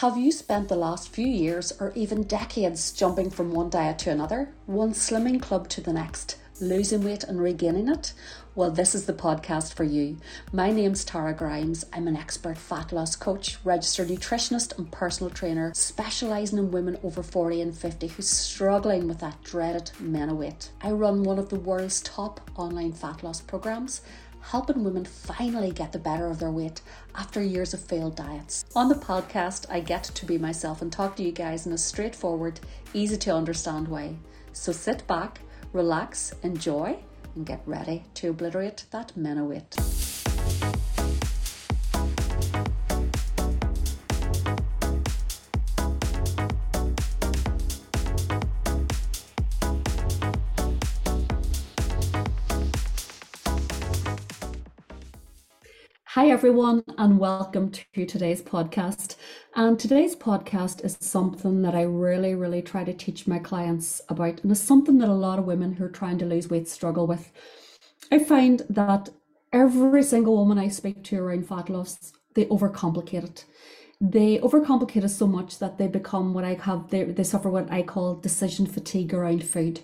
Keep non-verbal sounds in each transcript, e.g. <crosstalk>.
Have you spent the last few years or even decades jumping from one diet to another, one slimming club to the next, losing weight and regaining it? Well, this is the podcast for you. My name's Tara Grimes. I'm an expert fat loss coach, registered nutritionist, and personal trainer, specialising in women over 40 and 50 who's struggling with that dreaded men weight. I run one of the world's top online fat loss programs helping women finally get the better of their weight after years of failed diets. On the podcast, I get to be myself and talk to you guys in a straightforward, easy to understand way. So sit back, relax, enjoy, and get ready to obliterate that men weight. Hi, everyone, and welcome to today's podcast. And today's podcast is something that I really, really try to teach my clients about, and it's something that a lot of women who are trying to lose weight struggle with. I find that every single woman I speak to around fat loss, they overcomplicate it. They overcomplicate it so much that they become what I have, they, they suffer what I call decision fatigue around food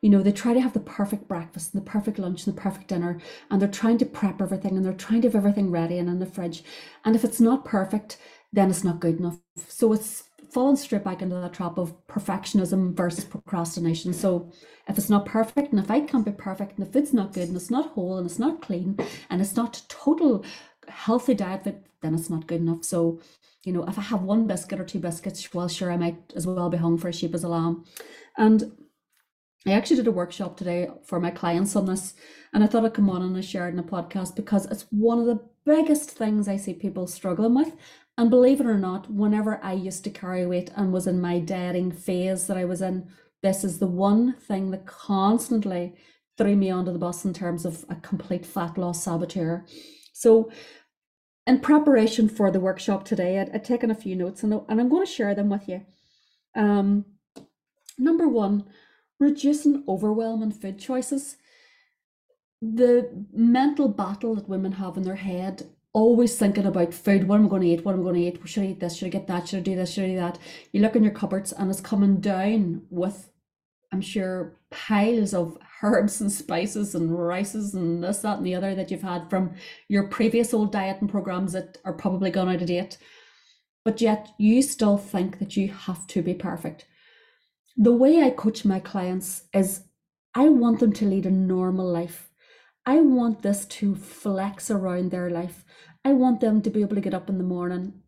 you know, they try to have the perfect breakfast and the perfect lunch and the perfect dinner, and they're trying to prep everything and they're trying to have everything ready and in the fridge. And if it's not perfect, then it's not good enough. So it's fallen straight back into that trap of perfectionism versus procrastination. So if it's not perfect, and if I can't be perfect, and if it's not good, and it's not whole, and it's not clean, and it's not total healthy diet then it's not good enough. So, you know, if I have one biscuit or two biscuits, well, sure, I might as well be hung for a sheep as a lamb. And I actually did a workshop today for my clients on this, and I thought I'd come on and I share it in a podcast because it's one of the biggest things I see people struggling with. And believe it or not, whenever I used to carry weight and was in my dieting phase that I was in, this is the one thing that constantly threw me onto the bus in terms of a complete fat loss saboteur. So, in preparation for the workshop today, I'd, I'd taken a few notes and, and I'm going to share them with you. Um, number one, reducing overwhelm overwhelming food choices. The mental battle that women have in their head, always thinking about food. What am I going to eat? What am I going to eat? Should I eat this? Should I get that? Should I do this? Should I do that? You look in your cupboards and it's coming down with, I'm sure, piles of <laughs> herbs and spices and rices and this, that, and the other that you've had from your previous old diet and programs that are probably gone out of date. But yet you still think that you have to be perfect the way I coach my clients is I want them to lead a normal life. I want this to flex around their life. I want them to be able to get up in the morning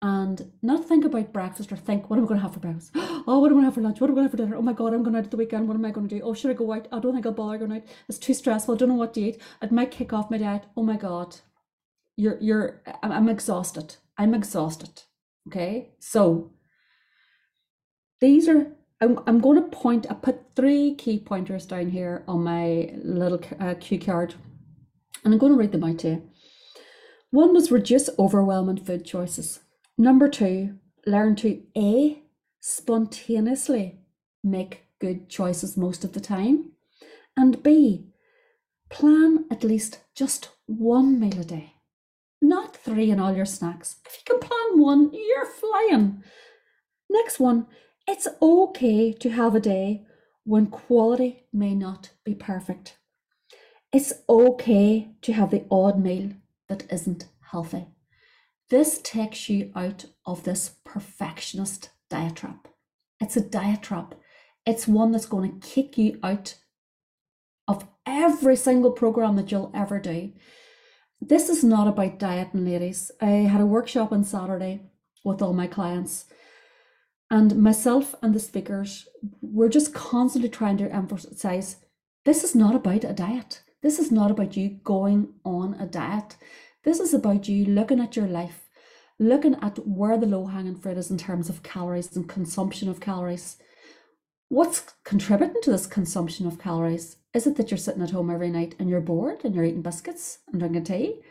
and not think about breakfast or think, what am I going to have for breakfast? <gasps> Oh, what am I going to have for lunch? What am I going to have for dinner? Oh my God, I'm going out at the weekend. What am I going to do? Oh, should I go out? I don't think I'll bother going out. It's too stressful. I don't know what to eat. It might kick off my diet. Oh my God. You're, you're, I'm exhausted. I'm exhausted. Okay. So these are I'm, I'm going to point, I put three key pointers down here on my little uh, cue card, and I'm going to read them out to you. One was reduce overwhelming food choices. Number two, learn to A, spontaneously make good choices most of the time, and B, plan at least just one meal a day, not three in all your snacks. If you can plan one, you're flying. Next one, it's okay to have a day when quality may not be perfect. It's okay to have the odd meal that isn't healthy. This takes you out of this perfectionist diet trap. It's a diet trap. It's one that's going to kick you out of every single program that you'll ever do. This is not about dieting, ladies. I had a workshop on Saturday with all my clients and myself and the speakers, we're just constantly trying to emphasize this is not about a diet. This is not about you going on a diet. This is about you looking at your life, looking at where the low hanging fruit is in terms of calories and consumption of calories. What's contributing to this consumption of calories? Is it that you're sitting at home every night and you're bored and you're eating biscuits and drinking tea?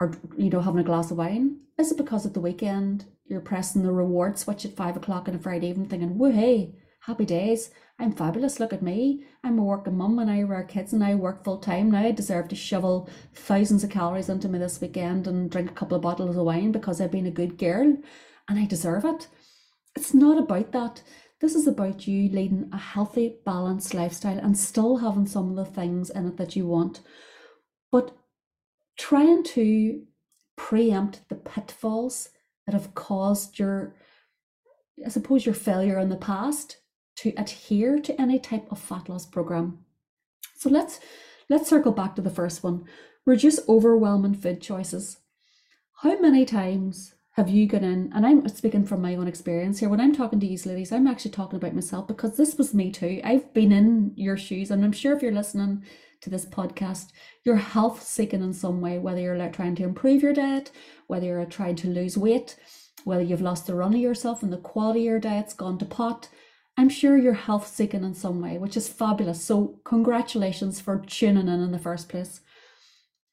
Or, you know, having a glass of wine? Is it because at the weekend you're pressing the reward switch at five o'clock on a Friday evening thinking, woo hey, happy days. I'm fabulous. Look at me. I'm a working mum and I rear kids and I work full time now. I deserve to shovel thousands of calories into me this weekend and drink a couple of bottles of wine because I've been a good girl. and I deserve it. It's not about that. This is about you leading a healthy, balanced lifestyle and still having some of the things in it that you want, but trying to preempt the pitfalls that have caused your, I suppose, your failure in the past to adhere to any type of fat loss program. So let's let's circle back to the first one. Reduce overwhelming food choices. How many times have you gone in and i'm speaking from my own experience here when i'm talking to you ladies i'm actually talking about myself because this was me too i've been in your shoes and i'm sure if you're listening to this podcast. You're health seeking in some way whether you're like trying to improve your diet whether you're uh, trying to lose weight whether you've lost the run of yourself and the quality of your diet's gone to pot i'm sure you're health seeking in some way which is fabulous. So congratulations for tuning in in the first place.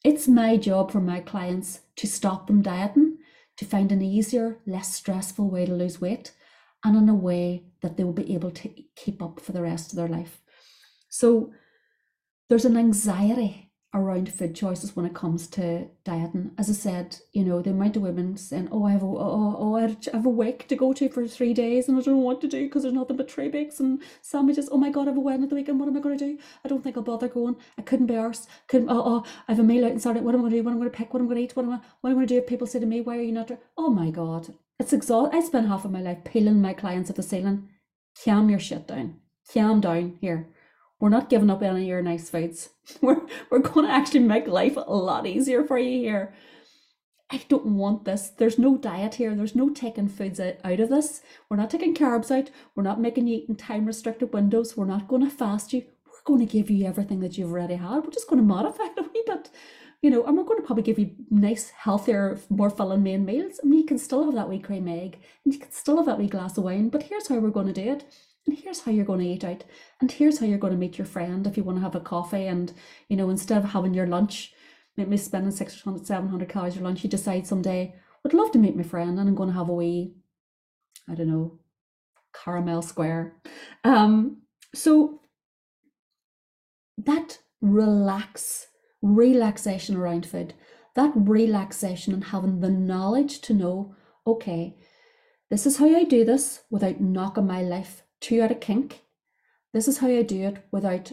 It's my job for my clients to stop them dieting to find an easier, less stressful way to lose weight and in a way that they will be able to keep up for the rest of their life. So there's an anxiety around food choices when it comes to dieting. As I said, you know, the amount of women saying, "Oh, I have a oh, oh, oh I have a week to go to for three days, and I don't know what to do because there's nothing but tray bakes and sandwiches. Oh my god, I have a wedding at the weekend. What am I going to do? I don't think I'll bother going. I couldn't be arsed. Couldn't. Oh, oh, I have a meal out and Saturday. What am I going to do? What am I going to pick? What am I going to eat? What am I? What am I going to do? If people say to me, "Why are you not?" Oh my god, it's exhausting. I spend half of my life peeling my clients at the ceiling. Calm your shit down. Calm down here we're not giving up any of your nice foods. <laughs> We're we're going to actually make life a lot easier for you here. I don't want this. There's no diet here. There's no taking foods out, out of this. We're not taking carbs out. We're not making you eat in time restricted windows. We're not going to fast you. We're going to give you everything that you've already had. We're just going to modify it a wee bit, you know, and we're going to probably give you nice, healthier, more filling main meals. I mean, you can still have that wee cream egg and you can still have that wee glass of wine, but here's how we're going to do it and here's how you're going to eat out and here's how you're going to meet your friend if you want to have a coffee and you know instead of having your lunch maybe spending 600 700 calories your lunch you decide someday would love to meet my friend and i'm going to have a wee i don't know caramel square. Um so that relax relaxation around food that relaxation and having the knowledge to know okay this is how i do this without knocking my life too out of kink. This is how I do it without,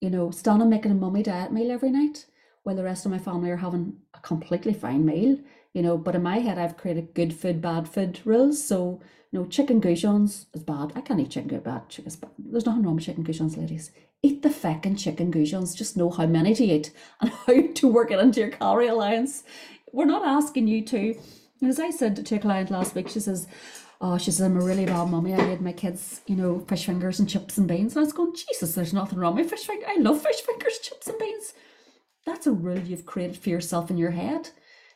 you know, standing making a mummy diet meal every night while the rest of my family are having a completely fine meal, you know. But in my head, I've created good food, bad food rules. So, you know, chicken goujons is bad. I can't eat chicken. Chicken bad. There's nothing wrong with chicken goujons, ladies. Eat the feckin' chicken goujons. Just know how many to eat <laughs> and how to work it into your calorie allowance. We're not asking you to. And As I said to a client last week, she says, oh, she says, I'm a really bad mummy. I made my kids, you know, fish fingers and chips and beans. And I was going, Jesus, there's nothing wrong with fish fingers. I love fish fingers, chips and beans. That's a rule you've created for yourself in your head.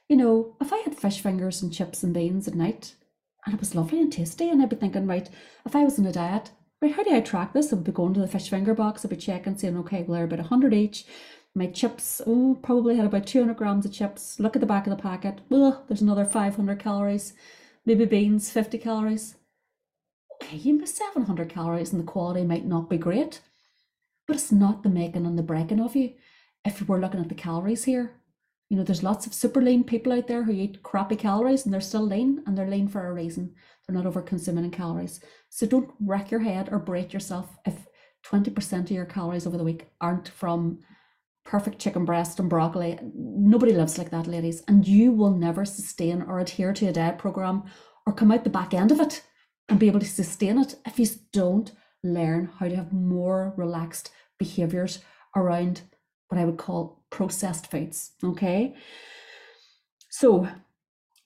You know, if I had fish fingers and chips and beans at night, and it was lovely and tasty, and I'd be thinking, right, if I was on a diet, right, how do I track this? I'd be going to the fish finger box, I'd be checking, saying, okay, well, they're about 100 each. My chips, oh, probably had about 200 grams of chips. Look at the back of the packet. Ugh, there's another 500 calories maybe beans 50 calories. Okay you miss 700 calories and the quality might not be great but it's not the making and the breaking of you. If we're looking at the calories here you know there's lots of super lean people out there who eat crappy calories and they're still lean and they're lean for a reason. They're not over consuming in calories. So don't wreck your head or break yourself if 20% of your calories over the week aren't from perfect chicken breast and broccoli. Nobody lives like that, ladies. And you will never sustain or adhere to a diet program or come out the back end of it and be able to sustain it if you don't learn how to have more relaxed behaviors around what I would call processed foods. Okay. So,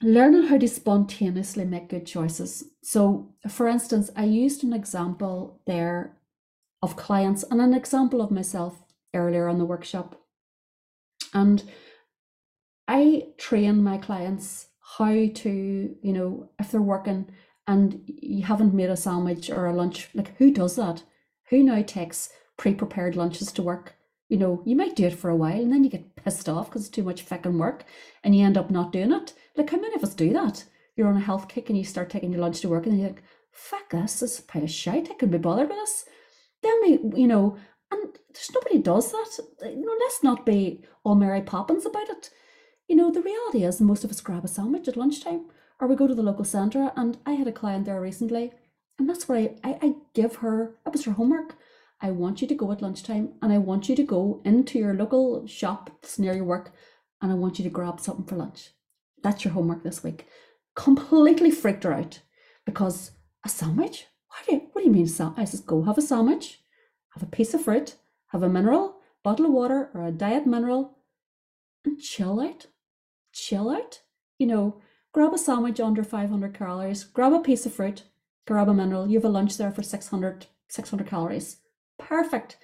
learning how to spontaneously make good choices. So, for instance, I used an example there of clients and an example of myself earlier on the workshop. And I train my clients how to, you know, if they're working and you haven't made a sandwich or a lunch, like who does that? Who now takes pre prepared lunches to work? You know, you might do it for a while and then you get pissed off because it's too much fucking work and you end up not doing it. Like, how many of us do that? You're on a health kick and you start taking your lunch to work and you're like, fuck this, this is a pile of shite. I couldn't be bothered with this. Then we, you know, and there's nobody does that. You know, let's not be all Mary Poppins about it. You know, the reality is most of us grab a sandwich at lunchtime or we go to the local centre. And I had a client there recently, and that's where I, I, I give her, that was her homework. I want you to go at lunchtime and I want you to go into your local shop that's near your work and I want you to grab something for lunch. That's your homework this week. Completely freaked her out because a sandwich? What do you, what do you mean? I says, go have a sandwich, have a piece of fruit, have a mineral, bottle of water or a diet mineral, and chill out. Chill out. You know, grab a sandwich under 500 calories, grab a piece of fruit, grab a mineral. You have a lunch there for 600, 600 calories. Perfect.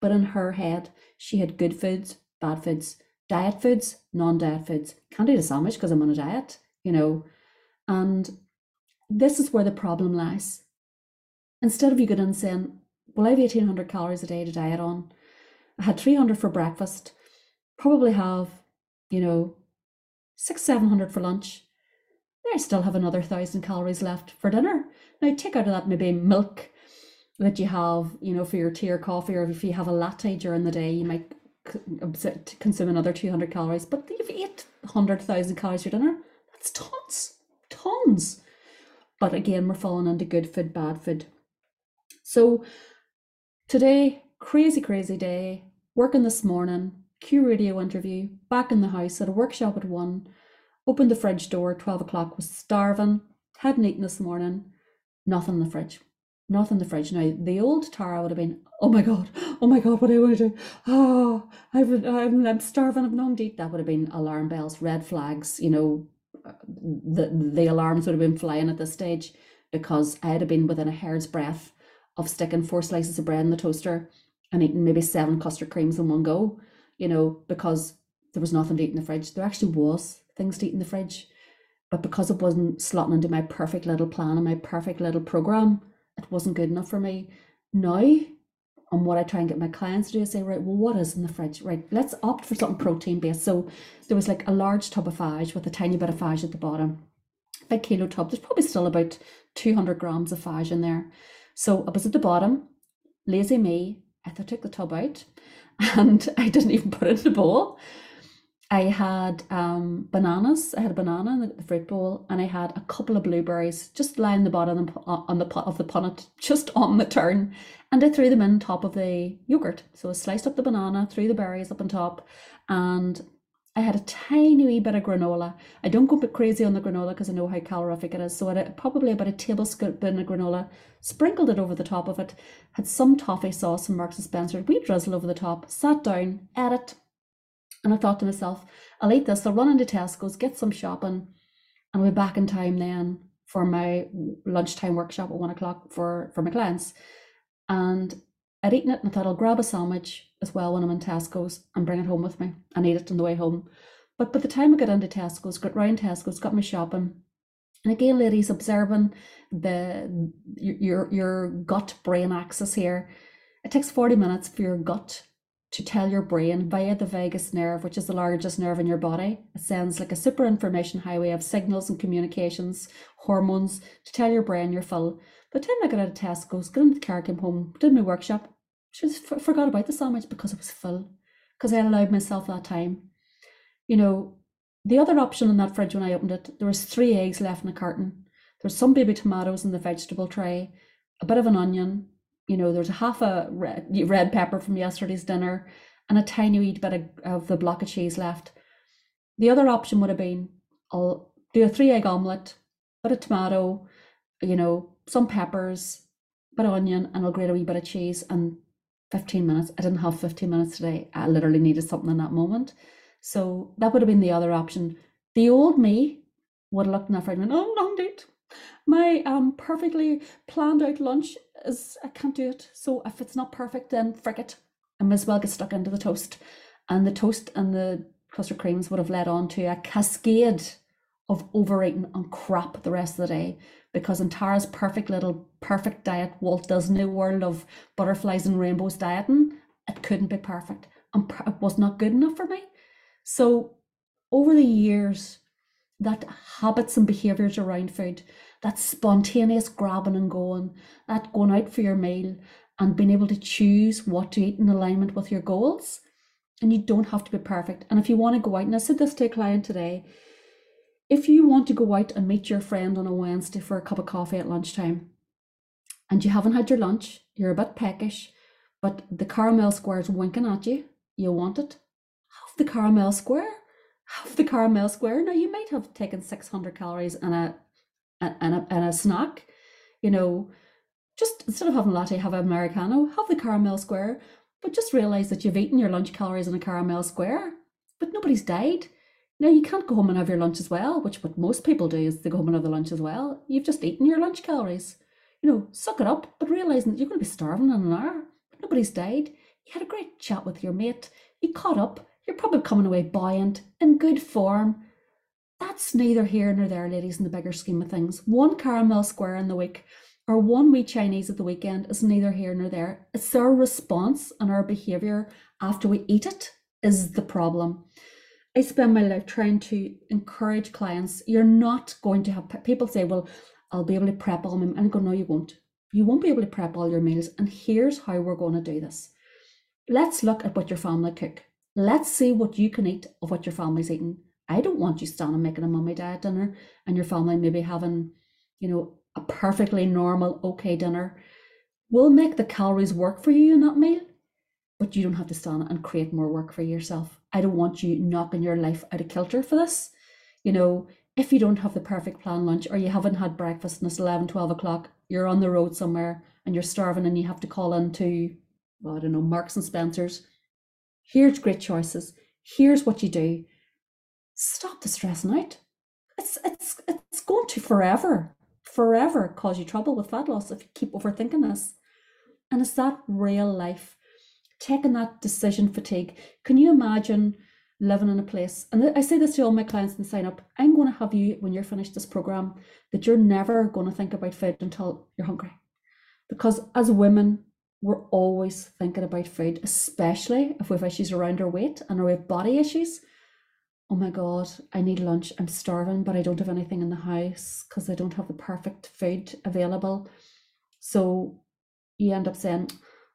But in her head, she had good foods, bad foods, diet foods, non diet foods. Can't eat a sandwich because I'm on a diet, you know. And this is where the problem lies. Instead of you going and saying, Well, I have 1800 calories a day to diet on, I had 300 for breakfast, probably have, you know, six, 700 for lunch. I still have another thousand calories left for dinner. Now, take out of that maybe milk that you have, you know, for your tea or coffee, or if you have a latte during the day, you might consume another 200 calories. But you've 800,000 calories for dinner. That's tons, tons. But again, we're falling into good food, bad food. So today, crazy, crazy day, working this morning, Q radio interview, back in the house at a workshop at one, opened the fridge door, 12 o'clock, was starving, hadn't eaten this morning, nothing in the fridge nothing in the fridge. Now, the old Tara would have been, oh my God, oh my God, what do I do? Ah, oh, I've, I'm, I'm starving, I've no eat. That would have been alarm bells, red flags, you know, uh, the, the alarms would have been flying at this stage because I'd have been within a hair's breadth of sticking four slices of bread in the toaster and eating maybe seven custard creams in one go, you know, because there was nothing to eat in the fridge. There actually was things to eat in the fridge. But because it wasn't slotting into my perfect little plan and my perfect little program, it wasn't good enough for me. Now, and what I try and get my clients to do is say, right, well, what is in the fridge? Right, let's opt for something protein based. So there was like a large tub of fage with a tiny bit of fage at the bottom. Big kilo tub. There's probably still about 200 grams of fage in there. So I was at the bottom, lazy me. I took the tub out <laughs> and I didn't even put it in the bowl. I had um, bananas. I had a banana in the, the, fruit bowl, and I had a couple of blueberries just lying the bottom on the pot of the punnet, just <laughs> on the turn, and I threw them in top of the yogurt. So I sliced up the banana, threw the berries up on top, and I had a tiny wee bit of granola. I don't go bit crazy on the granola because I know how calorific it is. So I had probably about a tablespoon of granola, sprinkled it over the top of it, had some toffee sauce from Marks and Spencer, wee drizzle over the top, sat down, ate it, and I thought to myself, I'll eat this, I'll run into Tesco's, get some shopping, and be back in time then for my lunchtime workshop at one o'clock for, for my clients. And I'd eaten it and I thought I'll grab a sandwich as well when I'm in Tesco's and bring it home with me and eat it on the way home. But by the time I got into Tesco's, got round Tesco's, got my shopping, and again, ladies, observing the your your gut brain axis here. It takes 40 minutes for your gut to tell your brain via the vagus nerve, which is the largest nerve in your body. It sends like a super information highway of signals and communications, hormones to tell your brain you're full. By the time I got out of Tesco's, got into the car, came home, did my workshop, just forgot about the sandwich because it was full, because I allowed myself that time. You know, the other option in that fridge when I opened it, there was three eggs left in a carton. There's some baby tomatoes in the vegetable tray, a bit of an onion, you know, there's a half a red, red pepper from yesterday's dinner and a tiny wee bit of, of the block of cheese left. The other option would have been I'll do a three egg omelette, bit of tomato, you know, some peppers, bit of onion, and I'll grate a wee bit of cheese and 15 minutes. I didn't have 15 minutes today. I literally needed something in that moment. So that would have been the other option. The old me would have looked in that fridge and went, oh, no, indeed. My um perfectly planned out lunch is I can't do it. So if it's not perfect, then frick it. I may as well get stuck into the toast. And the toast and the custard creams would have led on to a cascade of overeating and crap the rest of the day. Because in Tara's perfect little perfect diet, Walt Disney world of butterflies and rainbows dieting, it couldn't be perfect. And it was not good enough for me. So over the years, that habits and behaviors around food that spontaneous grabbing and going, that going out for your meal and being able to choose what to eat in alignment with your goals. And you don't have to be perfect. And if you want to go out, and I said this to a client today, if you want to go out and meet your friend on a Wednesday for a cup of coffee at lunchtime and you haven't had your lunch, you're a bit peckish, but the caramel square is winking at you, you want it, have the caramel square. Have the caramel square. Now you might have taken 600 calories and a and a, and a snack, you know, just instead of having latte, have an Americano, have the caramel square, but just realize that you've eaten your lunch calories in a caramel square, but nobody's died. Now you can't go home and have your lunch as well, which what most people do is they go home and have their lunch as well. You've just eaten your lunch calories. You know, suck it up, but realizing that you're going to be starving in an hour. Nobody's died. You had a great chat with your mate. You caught up. You're probably coming away buoyant, in good form. That's neither here nor there, ladies, in the bigger scheme of things. One caramel square in the week or one wee Chinese at the weekend is neither here nor there. It's our response and our behavior after we eat it is the problem. I spend my life trying to encourage clients. You're not going to have people say, Well, I'll be able to prep all my and I go, No, you won't. You won't be able to prep all your meals. And here's how we're going to do this. Let's look at what your family cook. Let's see what you can eat of what your family's eating. I don't want you standing making a mummy diet dinner and your family maybe having, you know, a perfectly normal, okay dinner. We'll make the calories work for you in that meal, but you don't have to stand and create more work for yourself. I don't want you knocking your life out of kilter for this. You know, if you don't have the perfect plan lunch or you haven't had breakfast and it's 11, 12 o'clock, you're on the road somewhere and you're starving and you have to call into, well, I don't know, Marks and Spencer's. Here's great choices. Here's what you do. Stop the stressing out. It's it's it's going to forever, forever cause you trouble with fat loss if you keep overthinking this. And it's that real life taking that decision fatigue. Can you imagine living in a place? And I say this to all my clients and sign up. I'm going to have you when you're finished this program that you're never going to think about food until you're hungry, because as women, we're always thinking about food, especially if we have issues around our weight and we have body issues. Oh my God, I need lunch. I'm starving, but I don't have anything in the house because I don't have the perfect food available. So you end up saying,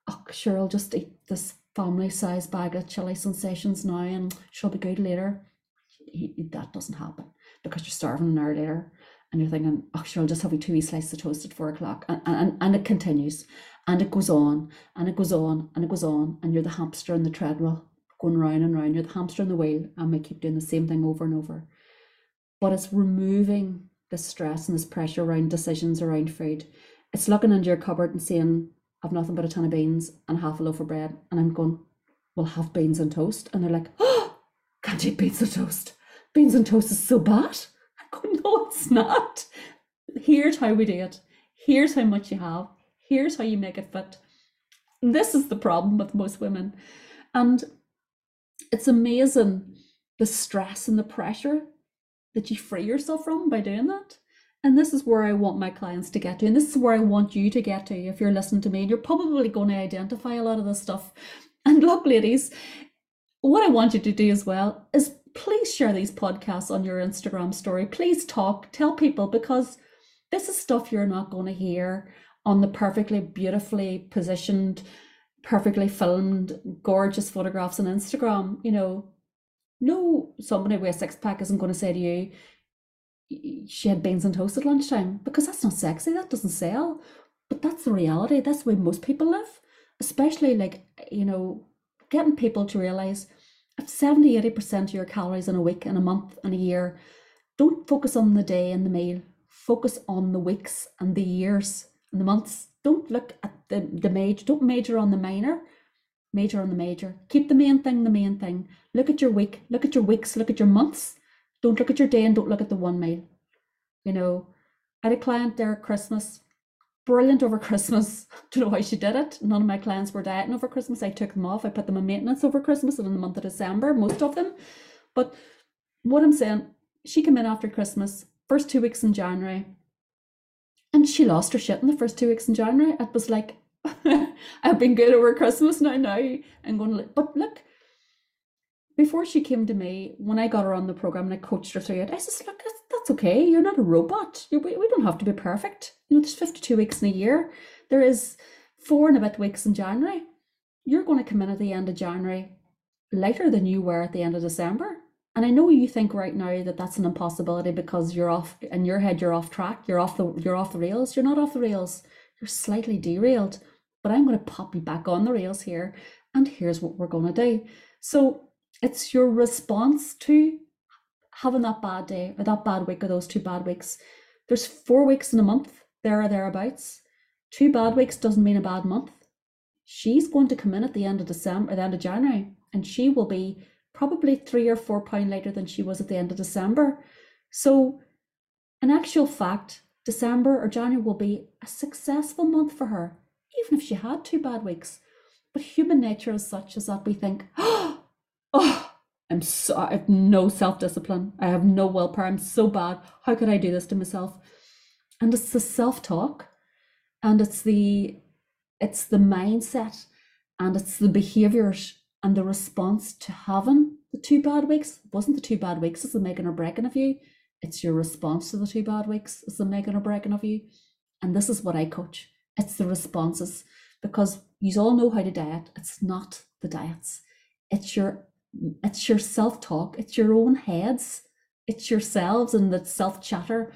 oh, sure, I'll just eat this family size bag of chili sensations now and she'll be good later. That doesn't happen because you're starving an hour later and you're thinking, oh, sure, I'll just have a two slices of toast at four o'clock. And, and, and it continues and it goes on and it goes on and it goes on. And you're the hamster in the treadmill going round and round. You're the hamster in the wheel and we keep doing the same thing over and over. But it's removing the stress and this pressure around decisions around food. It's looking into your cupboard and saying, I've nothing but a ton of beans and half a loaf of bread. And I'm going, we'll have beans and toast. And they're like, oh, can't eat beans and toast. Beans and toast is so bad. I go, no, it's not. Here's how we do it. Here's how much you have. Here's how you make it fit. This is the problem with most women. And it's amazing the stress and the pressure that you free yourself from by doing that. And this is where I want my clients to get to. And this is where I want you to get to if you're listening to me. And you're probably going to identify a lot of this stuff. And look, ladies, what I want you to do as well is please share these podcasts on your Instagram story. Please talk, tell people, because this is stuff you're not going to hear on the perfectly, beautifully positioned, perfectly filmed, gorgeous photographs on Instagram. You know, no somebody with a six pack isn't going to say to you, she had beans and toast at lunchtime because that's not sexy. That doesn't sell. But that's the reality. That's the way most people live. Especially like, you know, getting people to realize if 70, 80% of your calories in a week, in a month, and a year, don't focus on the day and the meal. Focus on the weeks and the years and the months. Don't look at the, the major, don't major on the minor, major on the major. Keep the main thing the main thing. Look at your week, look at your weeks, look at your months don't look at your day and don't look at the one meal. You know, I had a client there at Christmas, brilliant over <laughs> Christmas. Don't know why she did it. None of my clients were dieting over Christmas. I took them off. I put them on maintenance over Christmas and in the month of December, most of them. But what I'm saying, she came in after Christmas, first two weeks in January, and she lost her shit in the first two weeks in January. It was like, <laughs> I've been good over Christmas now. Now I'm going to, but look, before she came to me, when I got her on the program and I coached her through it, I said, look, that's okay. You're not a robot. We, we don't have to be perfect. You know, there's 52 weeks in a year. There is four and a bit weeks in January. You're going to come in at the end of January lighter than you were at the end of December. And I know you think right now that that's an impossibility because you're off in your head. You're off track. You're off the you're off the rails. You're not off the rails. You're slightly derailed. But I'm going to pop you back on the rails here, and here's what we're going to do. So it's your response to having that bad day or that bad week or those two bad weeks. There's four weeks in a month, there or thereabouts. Two bad weeks doesn't mean a bad month. She's going to come in at the end of December, at the end of January, and she will be probably three or four pound lighter than she was at the end of December. So, in actual fact, December or January will be a successful month for her, even if she had two bad weeks. But human nature is such as that we think, <gasps> oh, Oh, I'm so I have no self-discipline. I have no willpower. I'm so bad. How could I do this to myself? And it's the self-talk and it's the it's the mindset and it's the behaviors and the response to having the two bad weeks. It wasn't the two bad weeks is the making or breaking of you. It's your response to the two bad weeks is the making or breaking of you. And this is what I coach. It's the responses because you all know how to diet. It's not the diets. It's your it's your self-talk, it's your own heads, it's yourselves and the self-chatter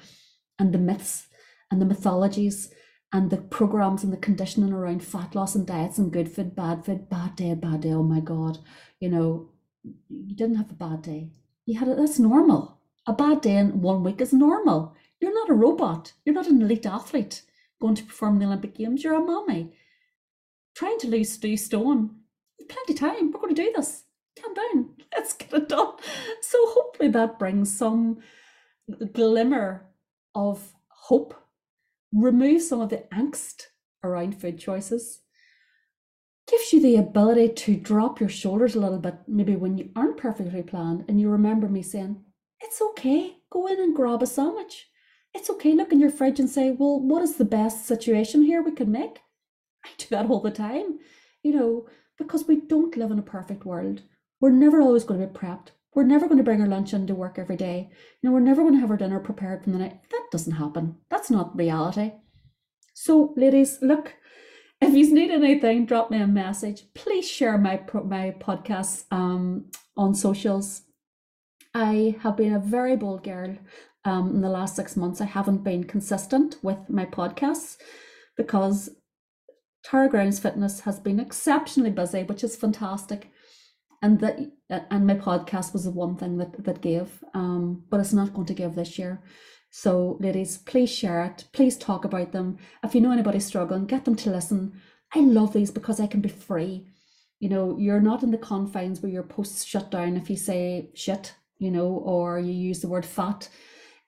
and the myths and the mythologies and the programs and the conditioning around fat loss and diets and good food, bad food, bad day, bad day. Oh my God. You know, you didn't have a bad day. You had it, that's normal. A bad day in one week is normal. You're not a robot. You're not an elite athlete going to perform the Olympic Games. You're a mommy trying to lose two stone. Plenty of time. We're going to do this calm down, let's get it done. So hopefully that brings some glimmer of hope, remove some of the angst around food choices, gives you the ability to drop your shoulders a little bit, maybe when you aren't perfectly planned, and you remember me saying, It's okay, go in and grab a sandwich. It's okay, look in your fridge and say, Well, what is the best situation here we can make? I do that all the time, you know, because we don't live in a perfect world. We're never always going to be prepped. We're never going to bring our lunch into work every day. You know, we're never going to have our dinner prepared from the night. That doesn't happen. That's not reality. So, ladies, look, if you need anything, drop me a message. Please share my my podcasts um, on socials. I have been a very bold girl um, in the last six months. I haven't been consistent with my podcasts because Tara Grimes Fitness has been exceptionally busy, which is fantastic and that and my podcast was the one thing that that gave um but it's not going to give this year. So ladies please share it. Please talk about them. If you know anybody struggling get them to listen. I love these because i can be free. You know you're not in the confines where your posts shut down if you say shit you know or you use the word fat.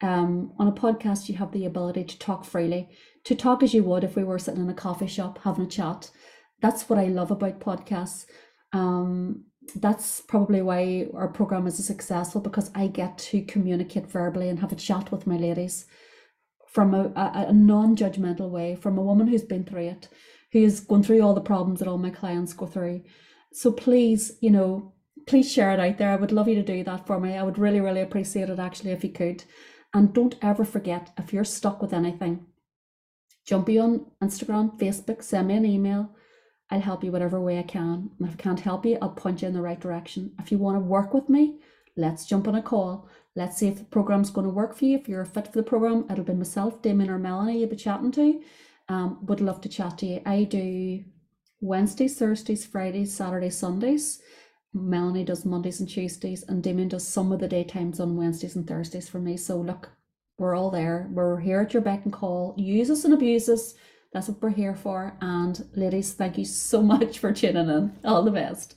Um, on a podcast you have the ability to talk freely to talk as you would if we were sitting in a coffee shop having a chat. That's what i love about podcasts. Um, that's probably why our program is successful because I get to communicate verbally and have a chat with my ladies from a, a, a non-judgmental way, from a woman who's been through it, who's gone through all the problems that all my clients go through. So please, you know, please share it out there. I would love you to do that for me. I would really, really appreciate it actually if you could. And don't ever forget if you're stuck with anything, jump on Instagram, Facebook, send me an email I'll help you whatever way I can. And if I can't help you, I'll point you in the right direction. If you want to work with me, let's jump on a call. Let's see if the program's going to work for you. If you're a fit for the program, it'll be myself, Damien, or Melanie you'll be chatting to. Um, would love to chat to you. I do Wednesdays, Thursdays, Fridays, Saturdays, Sundays. Melanie does Mondays and Tuesdays, and Damien does some of the daytimes on Wednesdays and Thursdays for me. So look, we're all there. We're here at your beck and call. Use us and abuse us. That's what we're here for. And ladies, thank you so <laughs> much for tuning in. All the best.